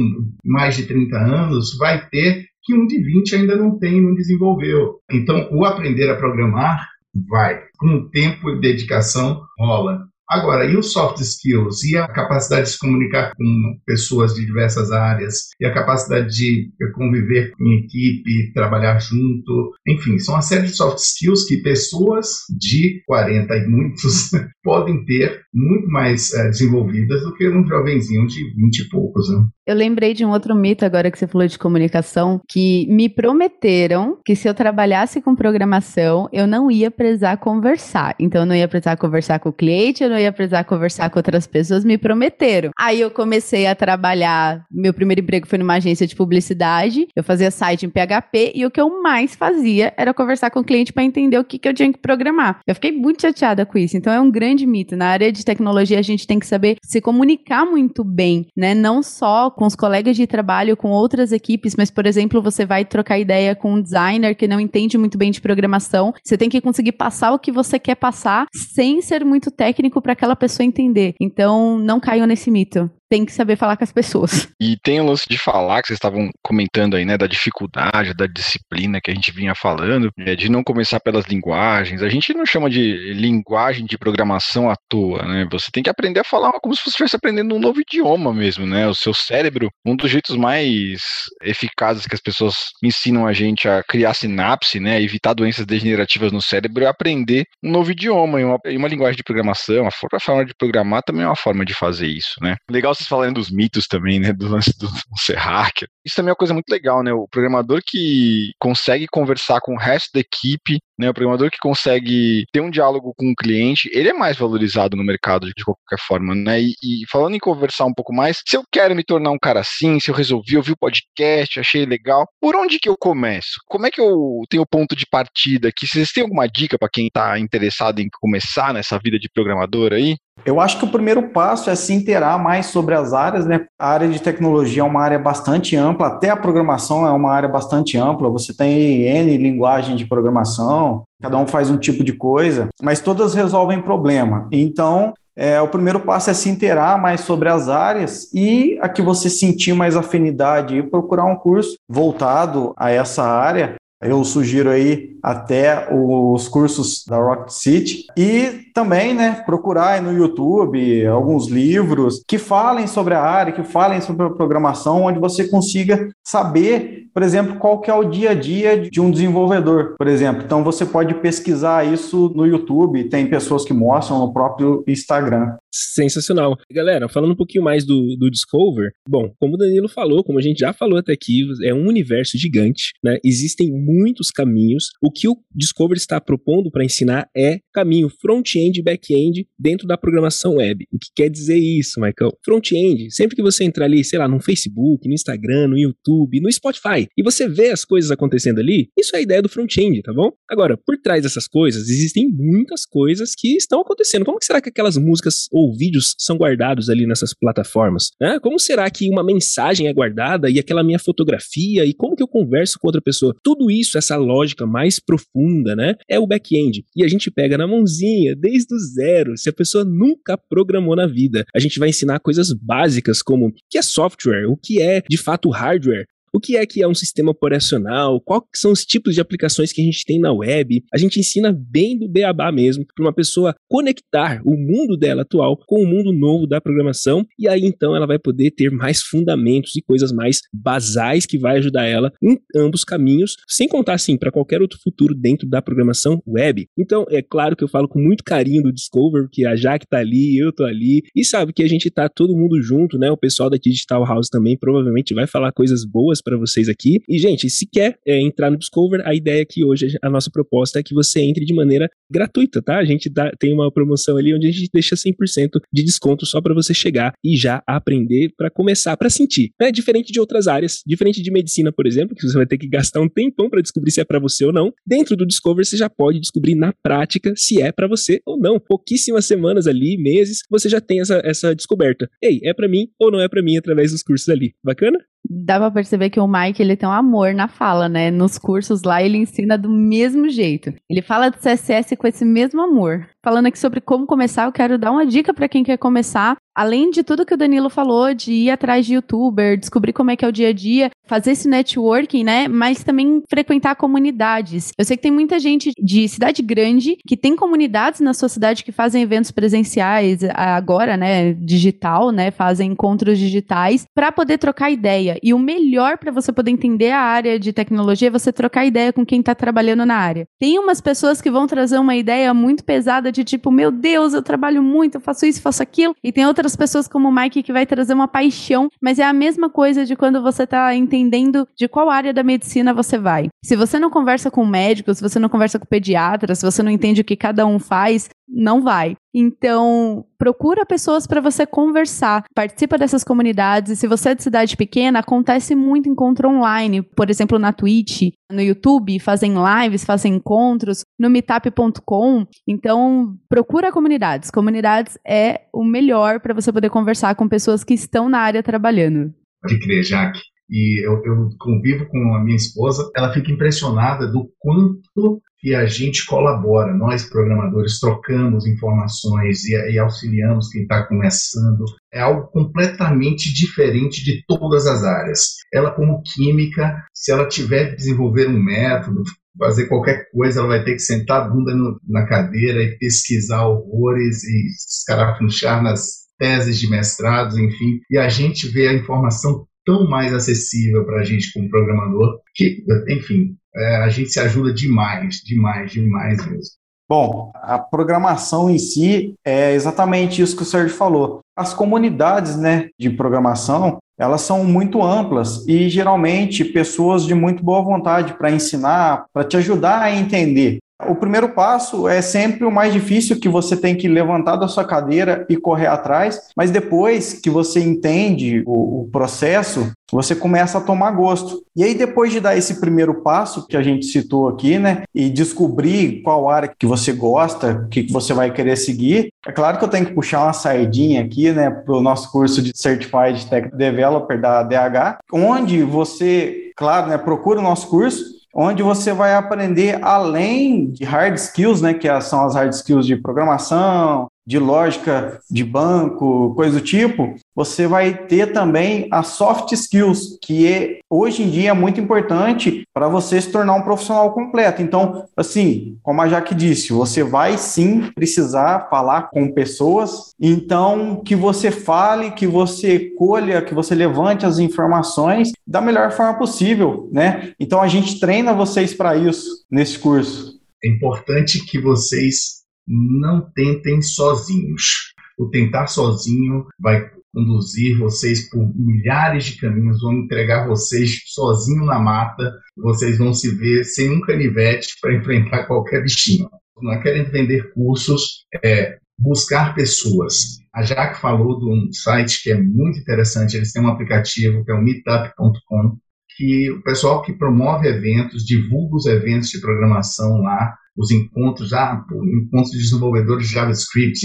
mais de 30 anos vai ter que um de 20 ainda não tem, não desenvolveu. Então, o aprender a programar vai. Com tempo e dedicação, rola. Agora, e os soft skills? E a capacidade de se comunicar com pessoas de diversas áreas? E a capacidade de conviver em equipe, trabalhar junto? Enfim, são uma série de soft skills que pessoas de 40 e muitos podem ter muito mais é, desenvolvidas do que um jovenzinho de 20 e poucos. Né? Eu lembrei de um outro mito agora que você falou de comunicação, que me prometeram que se eu trabalhasse com programação, eu não ia precisar conversar. Então, eu não ia precisar conversar com o cliente, eu não ia precisar conversar com outras pessoas, me prometeram. Aí eu comecei a trabalhar, meu primeiro emprego foi numa agência de publicidade, eu fazia site em PHP e o que eu mais fazia era conversar com o cliente para entender o que, que eu tinha que programar. Eu fiquei muito chateada com isso, então é um grande mito. Na área de tecnologia a gente tem que saber se comunicar muito bem, né? Não só com os colegas de trabalho, com outras equipes, mas por exemplo, você vai trocar ideia com um designer que não entende muito bem de programação, você tem que conseguir passar o que você quer passar sem ser muito técnico para aquela pessoa entender. Então, não caiam nesse mito tem que saber falar com as pessoas. E tem o lance de falar, que vocês estavam comentando aí, né, da dificuldade, da disciplina que a gente vinha falando, é, de não começar pelas linguagens. A gente não chama de linguagem de programação à toa, né? Você tem que aprender a falar como se você estivesse aprendendo um novo idioma mesmo, né? O seu cérebro, um dos jeitos mais eficazes que as pessoas ensinam a gente a criar sinapse, né, evitar doenças degenerativas no cérebro, é aprender um novo idioma e uma, e uma linguagem de programação. A forma de programar também é uma forma de fazer isso, né? Legal vocês falarem dos mitos também, né? Do lance do, do ser hacker. Isso também é uma coisa muito legal, né? O programador que consegue conversar com o resto da equipe, né? O programador que consegue ter um diálogo com o cliente, ele é mais valorizado no mercado de qualquer forma, né? E, e falando em conversar um pouco mais, se eu quero me tornar um cara assim, se eu resolvi ouvir o podcast, achei legal, por onde que eu começo? Como é que eu tenho o ponto de partida aqui? Vocês têm alguma dica para quem está interessado em começar nessa vida de programador aí? Eu acho que o primeiro passo é se inteirar mais sobre as áreas, né? A área de tecnologia é uma área bastante ampla, até a programação é uma área bastante ampla. Você tem N linguagem de programação, cada um faz um tipo de coisa, mas todas resolvem problema. Então, é, o primeiro passo é se inteirar mais sobre as áreas e a que você sentir mais afinidade e procurar um curso voltado a essa área Eu sugiro aí até os cursos da Rocket City e também, né, procurar no YouTube alguns livros que falem sobre a área, que falem sobre a programação, onde você consiga saber, por exemplo, qual que é o dia a dia de um desenvolvedor, por exemplo. Então você pode pesquisar isso no YouTube, tem pessoas que mostram no próprio Instagram. Sensacional. Galera, falando um pouquinho mais do, do Discover, bom, como o Danilo falou, como a gente já falou até aqui, é um universo gigante, né? Existem muitos caminhos. O que o Discover está propondo para ensinar é caminho front-end e back-end dentro da programação web. O que quer dizer isso, Michael? Front-end, sempre que você entrar ali, sei lá, no Facebook, no Instagram, no YouTube, no Spotify, e você vê as coisas acontecendo ali, isso é a ideia do front-end, tá bom? Agora, por trás dessas coisas, existem muitas coisas que estão acontecendo. Como que será que aquelas músicas ou vídeos são guardados ali nessas plataformas? Né? Como será que uma mensagem é guardada e aquela minha fotografia e como que eu converso com outra pessoa? Tudo isso, essa lógica mais profunda, né? É o back-end. E a gente pega na mãozinha, desde o zero. Se a pessoa nunca programou na vida, a gente vai ensinar coisas básicas como o que é software, o que é de fato hardware, o que é que é um sistema operacional? Quais são os tipos de aplicações que a gente tem na web? A gente ensina bem do beabá mesmo para uma pessoa conectar o mundo dela atual com o mundo novo da programação e aí então ela vai poder ter mais fundamentos e coisas mais basais que vai ajudar ela em ambos caminhos, sem contar assim para qualquer outro futuro dentro da programação web. Então, é claro que eu falo com muito carinho do Discover, que a Jaque tá ali, eu tô ali, e sabe que a gente tá todo mundo junto, né? O pessoal da Digital House também provavelmente vai falar coisas boas para vocês aqui. E, gente, se quer é, entrar no Discover, a ideia aqui hoje, a nossa proposta é que você entre de maneira gratuita, tá? A gente dá, tem uma promoção ali onde a gente deixa 100% de desconto só para você chegar e já aprender para começar, para sentir. É diferente de outras áreas, diferente de medicina, por exemplo, que você vai ter que gastar um tempão para descobrir se é para você ou não. Dentro do Discover, você já pode descobrir na prática se é para você ou não. Pouquíssimas semanas ali, meses, você já tem essa, essa descoberta. Ei, é para mim ou não é para mim através dos cursos ali. Bacana? Dá pra perceber que o Mike, ele tem um amor na fala, né? Nos cursos lá, ele ensina do mesmo jeito. Ele fala de CSS com esse mesmo amor. Falando aqui sobre como começar, eu quero dar uma dica para quem quer começar. Além de tudo que o Danilo falou, de ir atrás de youtuber, descobrir como é que é o dia a dia, fazer esse networking, né? Mas também frequentar comunidades. Eu sei que tem muita gente de cidade grande que tem comunidades na sua cidade que fazem eventos presenciais agora, né? Digital, né? Fazem encontros digitais para poder trocar ideia. E o melhor para você poder entender a área de tecnologia é você trocar ideia com quem está trabalhando na área. Tem umas pessoas que vão trazer uma ideia muito pesada de tipo, meu Deus, eu trabalho muito, eu faço isso, faço aquilo. E tem outras pessoas como o Mike que vai trazer uma paixão, mas é a mesma coisa de quando você está entendendo de qual área da medicina você vai. Se você não conversa com médicos, se você não conversa com pediatra, se você não entende o que cada um faz, não vai. Então, procura pessoas para você conversar, participa dessas comunidades. E se você é de cidade pequena, acontece muito encontro online, por exemplo, na Twitch, no YouTube, fazem lives, fazem encontros, no meetup.com. Então, procura comunidades. Comunidades é o melhor para você poder conversar com pessoas que estão na área trabalhando. Pode crer, Jaque e eu, eu, convivo com a minha esposa, ela fica impressionada do quanto que a gente colabora, nós programadores trocamos informações e, e auxiliamos quem está começando. É algo completamente diferente de todas as áreas. Ela, como química, se ela tiver que desenvolver um método, fazer qualquer coisa, ela vai ter que sentar a bunda no, na cadeira e pesquisar horrores e escarafunchar nas teses de mestrados, enfim, e a gente vê a informação tão mais acessível para a gente como programador, que, enfim, é, a gente se ajuda demais, demais, demais mesmo. Bom, a programação em si é exatamente isso que o Sérgio falou. As comunidades né, de programação, elas são muito amplas e geralmente pessoas de muito boa vontade para ensinar, para te ajudar a entender. O primeiro passo é sempre o mais difícil, que você tem que levantar da sua cadeira e correr atrás, mas depois que você entende o, o, processo, você começa a tomar gosto. E aí, depois de dar esse primeiro passo que a gente citou aqui, né, e descobrir qual área que você gosta, o que você vai querer seguir, é claro que eu tenho que puxar uma saidinha aqui, né, para o nosso curso de Certified Tech Developer da DH, onde você, claro, né, procura o nosso curso onde você vai aprender além de hard skills, né, que são as hard skills de programação, de lógica de banco, coisa do tipo, você vai ter também as soft skills, que é, hoje em dia é muito importante para você se tornar um profissional completo. Então, assim, como a Jaque disse, você vai sim precisar falar com pessoas, então que você fale, que você colha, que você levante as informações da melhor forma possível, né? Então a gente treina vocês para isso nesse curso. É importante que vocês não tentem sozinhos. O tentar sozinho vai conduzir vocês por milhares de caminhos, vão entregar vocês sozinho na mata, vocês vão se ver sem um canivete para enfrentar qualquer bichinho. Não querem vender cursos, é buscar pessoas. A Jaque falou de um site que é muito interessante, eles têm um aplicativo que é o meetup.com, que o pessoal que promove eventos, divulga os eventos de programação lá, os encontros, ah, encontros de desenvolvedores de JavaScript,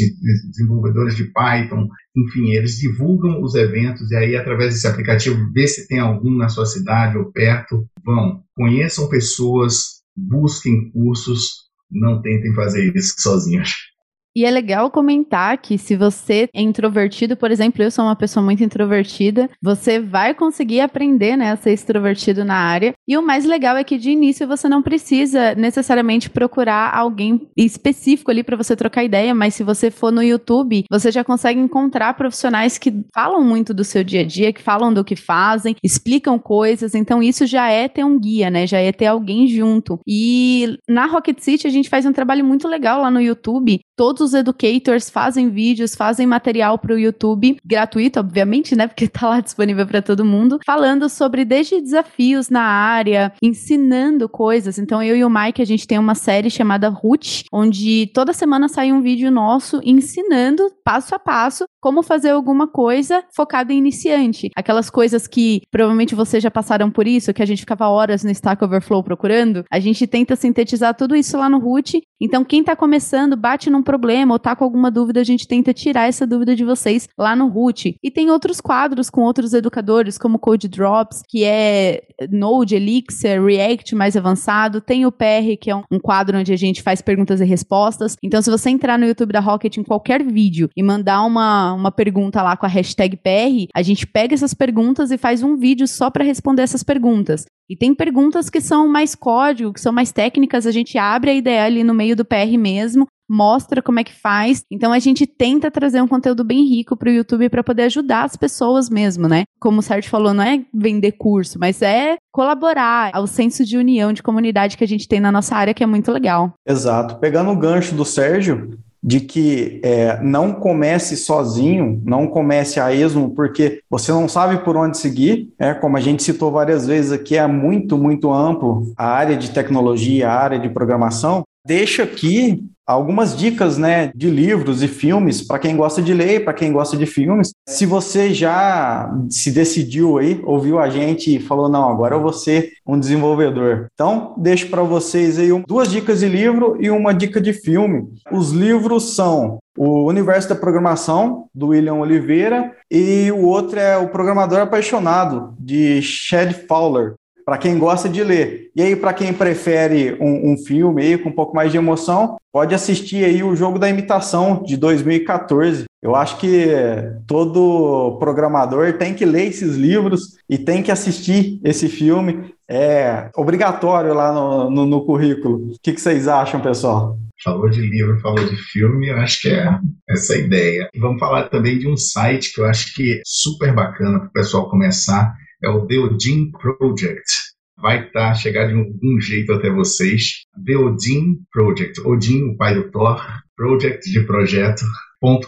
desenvolvedores de Python, enfim, eles divulgam os eventos e aí, através desse aplicativo, vê se tem algum na sua cidade ou perto. Vão, conheçam pessoas, busquem cursos, não tentem fazer isso sozinhos. E é legal comentar que se você é introvertido, por exemplo, eu sou uma pessoa muito introvertida, você vai conseguir aprender, né, a ser extrovertido na área. E o mais legal é que de início você não precisa necessariamente procurar alguém específico ali para você trocar ideia, mas se você for no YouTube, você já consegue encontrar profissionais que falam muito do seu dia a dia, que falam do que fazem, explicam coisas. Então isso já é ter um guia, né? Já é ter alguém junto. E na Rocket City a gente faz um trabalho muito legal lá no YouTube. Todos os educators fazem vídeos, fazem material para o YouTube, gratuito, obviamente, né? Porque está lá disponível para todo mundo, falando sobre desde desafios na área, ensinando coisas. Então, eu e o Mike, a gente tem uma série chamada Root, onde toda semana sai um vídeo nosso ensinando passo a passo como fazer alguma coisa focada em iniciante. Aquelas coisas que provavelmente vocês já passaram por isso, que a gente ficava horas no Stack Overflow procurando. A gente tenta sintetizar tudo isso lá no Root. Então, quem está começando, bate num problema ou tá com alguma dúvida, a gente tenta tirar essa dúvida de vocês lá no Root. E tem outros quadros com outros educadores, como Code Drops, que é Node, Elixir, React mais avançado. Tem o PR, que é um, quadro onde a gente faz perguntas e respostas. Então, se você entrar no YouTube da Rocket em qualquer vídeo e mandar uma, uma pergunta lá com a hashtag PR, a gente pega essas perguntas e faz um vídeo só para responder essas perguntas. E tem perguntas que são mais código, que são mais técnicas, a gente abre a ideia ali no meio do PR mesmo, mostra como é que faz. Então a gente tenta trazer um conteúdo bem rico para o YouTube para poder ajudar as pessoas mesmo, né? Como o Sérgio falou, não é vender curso, mas é colaborar ao senso de união, de comunidade que a gente tem na nossa área, que é muito legal. Exato. Pegando o gancho do Sérgio, de que é, não comece sozinho, não comece a esmo, porque você não sabe por onde seguir. É, como a gente citou várias vezes aqui, é muito, muito amplo a área de tecnologia, a área de programação. Deixa aqui algumas dicas, né, de livros e filmes para quem gosta de ler, para quem gosta de filmes. Se você já se decidiu aí, ouviu a gente e falou não, agora eu vou ser um desenvolvedor. Então, deixo para vocês aí duas dicas de livro e uma dica de filme. Os livros são o Universo da Programação, do William Oliveira, e o outro é O Programador Apaixonado, de Chad Fowler para quem gosta de ler. E aí, para quem prefere um, um, filme aí com um pouco mais de emoção, pode assistir aí o Jogo da Imitação de 2014. Eu acho que todo programador tem que ler esses livros e tem que assistir esse filme. É obrigatório lá no, no, no currículo. O que, que vocês acham, pessoal? Falou de livro, falou de filme, eu acho que é essa ideia. E vamos falar também de um site que eu acho que é super bacana para o pessoal começar, é o The Odin Project. Vai tá, chegar de algum jeito até vocês. The Odin Project. Odin, o pai do Thor. Project de projeto.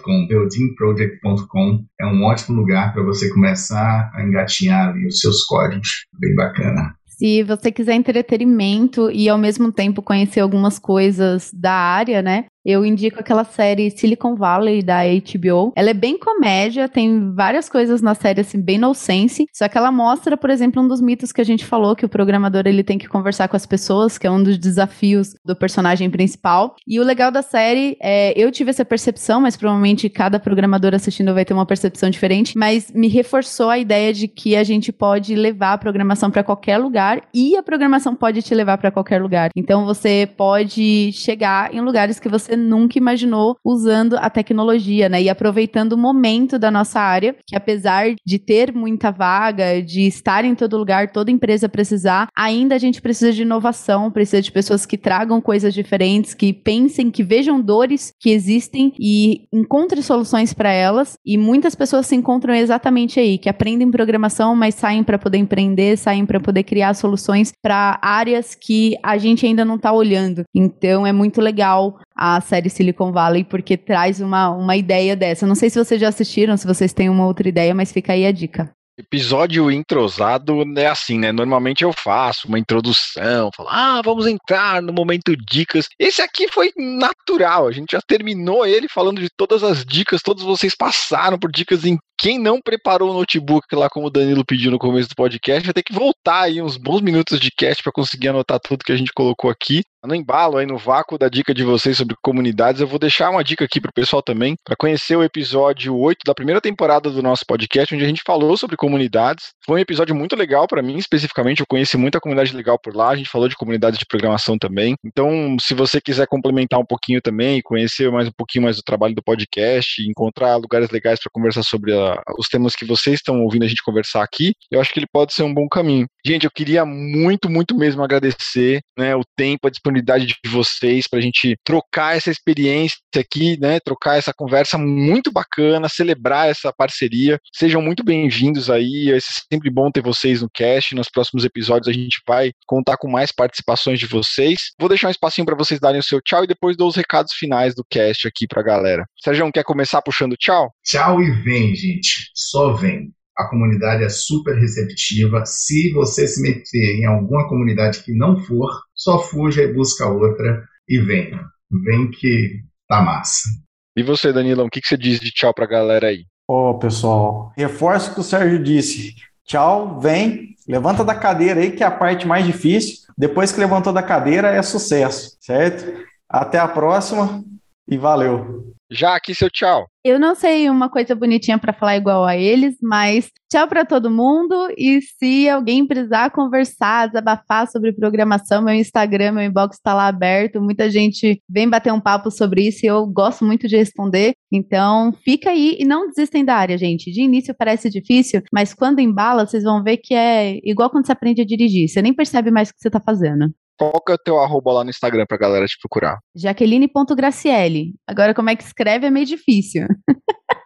.com, theodinproject.com é um ótimo lugar para você começar a engatinhar ali os seus códigos. Bem bacana. Se você quiser entretenimento e ao mesmo tempo conhecer algumas coisas da área, né? Eu indico aquela série Silicon Valley da HBO. Ela é bem comédia, tem várias coisas na série assim bem nonsense, só que ela mostra, por exemplo, um dos mitos que a gente falou que o programador ele tem que conversar com as pessoas, que é um dos desafios do personagem principal. E o legal da série é, eu tive essa percepção, mas provavelmente cada programador assistindo vai ter uma percepção diferente, mas me reforçou a ideia de que a gente pode levar a programação para qualquer lugar e a programação pode te levar para qualquer lugar. Então você pode chegar em lugares que você você nunca imaginou usando a tecnologia, né? E aproveitando o momento da nossa área, que apesar de ter muita vaga, de estar em todo lugar, toda empresa precisar, ainda a gente precisa de inovação, precisa de pessoas que tragam coisas diferentes, que pensem, que vejam dores que existem e encontrem soluções para elas. E muitas pessoas se encontram exatamente aí, que aprendem programação, mas saem para poder empreender, saem para poder criar soluções para áreas que a gente ainda não está olhando. Então é muito legal a série Silicon Valley porque traz uma, uma ideia dessa. Não sei se vocês já assistiram, se vocês têm uma outra ideia, mas fica aí a dica. Episódio entrosado é assim, né? Normalmente eu faço uma introdução, falo, ah, vamos entrar no momento dicas. Esse aqui foi natural, a gente já terminou ele falando de todas as dicas, todos vocês passaram por dicas em quem não preparou o notebook lá, como o Danilo pediu no começo do podcast, vai ter que voltar aí uns bons minutos de cast para conseguir anotar tudo que a gente colocou aqui. No embalo aí no vácuo da dica de vocês sobre comunidades, eu vou deixar uma dica aqui para o pessoal também, para conhecer o episódio 8 da primeira temporada do nosso podcast, onde a gente falou sobre comunidades. Foi um episódio muito legal para mim, especificamente, eu conheci muita comunidade legal por lá, a gente falou de comunidades de programação também. Então, se você quiser complementar um pouquinho também, conhecer mais um pouquinho mais do trabalho do podcast, encontrar lugares legais para conversar sobre a, os temas que vocês estão ouvindo a gente conversar aqui, eu acho que ele pode ser um bom caminho. Gente, eu queria muito, muito mesmo agradecer né, o tempo, a disponibilidade de vocês para a gente trocar essa experiência aqui, né, trocar essa conversa muito bacana, celebrar essa parceria. Sejam muito bem-vindos aí, é sempre bom ter vocês no cast. Nos próximos episódios a gente vai contar com mais participações de vocês. Vou deixar um espacinho para vocês darem o seu tchau e depois dou os recados finais do cast aqui para a galera. Sérgio, quer começar puxando tchau? Tchau e vem, gente. Só vem. A comunidade é super receptiva. Se você se meter em alguma comunidade que não for, só fuja e busca outra e venha. Vem que tá massa. E você, Danilão, o que, que você diz de tchau pra galera aí? Ô, oh, pessoal, reforço o que o Sérgio disse. Tchau, vem, levanta da cadeira aí, que é a parte mais difícil. Depois que levantou da cadeira, é sucesso, certo? Até a próxima e valeu. Já aqui seu tchau. Eu não sei uma coisa bonitinha para falar igual a eles, mas tchau para todo mundo. E se alguém precisar conversar, desabafar sobre programação, meu Instagram, meu inbox está lá aberto. Muita gente vem bater um papo sobre isso e eu gosto muito de responder. Então, fica aí e não desistem da área, gente. De início parece difícil, mas quando embala, vocês vão ver que é igual quando você aprende a dirigir. Você nem percebe mais o que você está fazendo. Qual que é o teu arroba lá no Instagram pra galera te procurar? Jaqueline.graciele. Agora, como é que escreve é meio difícil.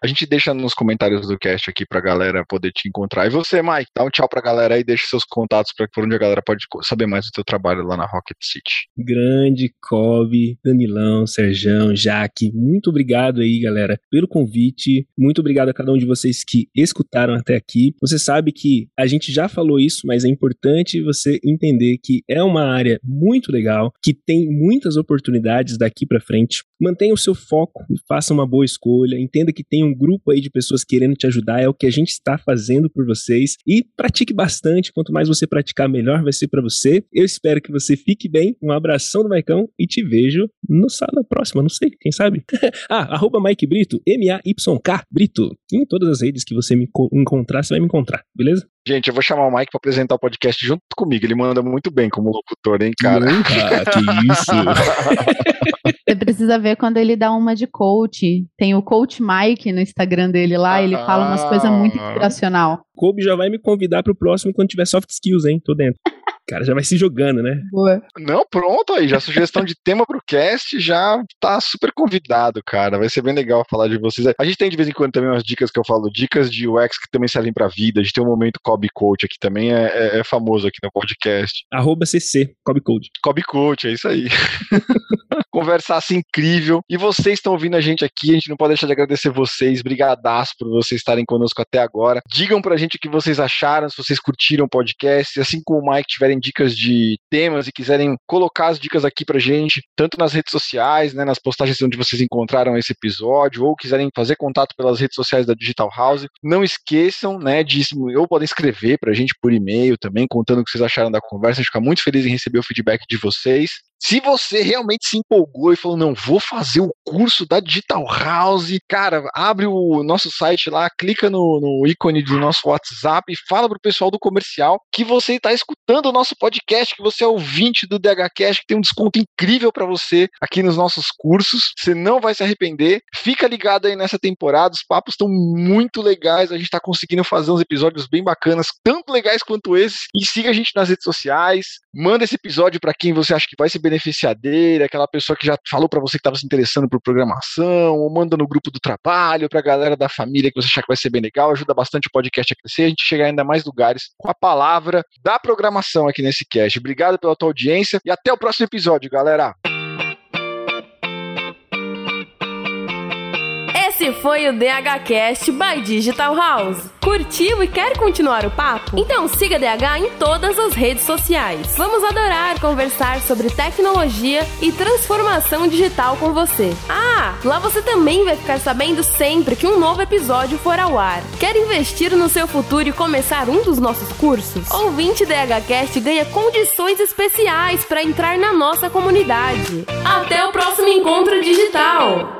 A gente deixa nos comentários do cast aqui pra galera poder te encontrar. E você, Mike, dá um tchau pra galera aí, deixa seus contatos para por onde a galera pode saber mais do teu trabalho lá na Rocket City. Grande, Kobe, Danilão, Serjão, Jaque, muito obrigado aí, galera, pelo convite. Muito obrigado a cada um de vocês que escutaram até aqui. Você sabe que a gente já falou isso, mas é importante você entender que é uma área muito legal, que tem muitas oportunidades daqui para frente. Mantenha o seu foco e faça uma boa escolha. Entenda que tem um grupo aí de pessoas querendo te ajudar, é o que a gente está fazendo por vocês. E pratique bastante, quanto mais você praticar, melhor vai ser para você. Eu espero que você fique bem. Um abração do Maicão e te vejo no sábado próxima, não sei, quem sabe? ah, arroba Mike Brito, M-A-Y-K Brito. Em todas as redes que você me encontrar, você vai me encontrar, beleza? Gente, eu vou chamar o Mike para apresentar o podcast junto comigo. Ele manda muito bem como locutor, hein, cara? Ah, que isso! Você precisa ver quando ele dá uma de coach. Tem o Coach Mike no Instagram dele lá, ele fala umas coisas muito ah. inspiracional. Kobe já vai me convidar pro próximo quando tiver soft skills, hein? Tô dentro cara já vai se jogando, né? Boa. Não, pronto aí, já sugestão de tema pro cast, já tá super convidado, cara. Vai ser bem legal falar de vocês. A gente tem de vez em quando também umas dicas que eu falo, dicas de UX que também servem pra vida. A gente tem um momento Kobe Coach aqui também, é, é, é famoso aqui no podcast. Arroba CC, Kobe Coach. Kobe Coach, é isso aí. Conversasse assim incrível. E vocês estão ouvindo a gente aqui, a gente não pode deixar de agradecer vocês. Brigadaço por vocês estarem conosco até agora. Digam pra gente o que vocês acharam, se vocês curtiram o podcast, assim como o Mike tiverem dicas de temas e quiserem colocar as dicas aqui pra gente, tanto nas redes sociais, né, nas postagens onde vocês encontraram esse episódio, ou quiserem fazer contato pelas redes sociais da Digital House, não esqueçam, né, de ou podem escrever pra gente por e-mail também, contando o que vocês acharam da conversa. A gente fica muito feliz em receber o feedback de vocês. Se você realmente se empolgou e falou, não, vou fazer o curso da Digital House, cara, abre o nosso site lá, clica no, no ícone do nosso WhatsApp e fala pro pessoal do comercial que você está escutando o nosso podcast, que você é ouvinte do DHCast, que tem um desconto incrível para você aqui nos nossos cursos. Você não vai se arrepender. Fica ligado aí nessa temporada, os papos estão muito legais, a gente está conseguindo fazer uns episódios bem bacanas, tanto legais quanto esses. E siga a gente nas redes sociais, manda esse episódio para quem você acha que vai se beneficiar dele, aquela pessoa que já falou para você que estava se interessando por programação, ou manda no grupo do trabalho, para a galera da família que você achar que vai ser bem legal, ajuda bastante o podcast a crescer, a gente chegar ainda mais lugares com a palavra da programação aqui nesse cast. Obrigado pela tua audiência e até o próximo episódio, galera. Esse foi o DHCast by Digital House. Curtiu e quer continuar o papo? Então siga DH em todas as redes sociais. Vamos adorar conversar sobre tecnologia e transformação digital com você. Ah, lá você também vai ficar sabendo sempre que um novo episódio for ao ar. Quer investir no seu futuro e começar um dos nossos cursos? Ouvinte DHCast ganha condições especiais para entrar na nossa comunidade. Até o próximo encontro digital!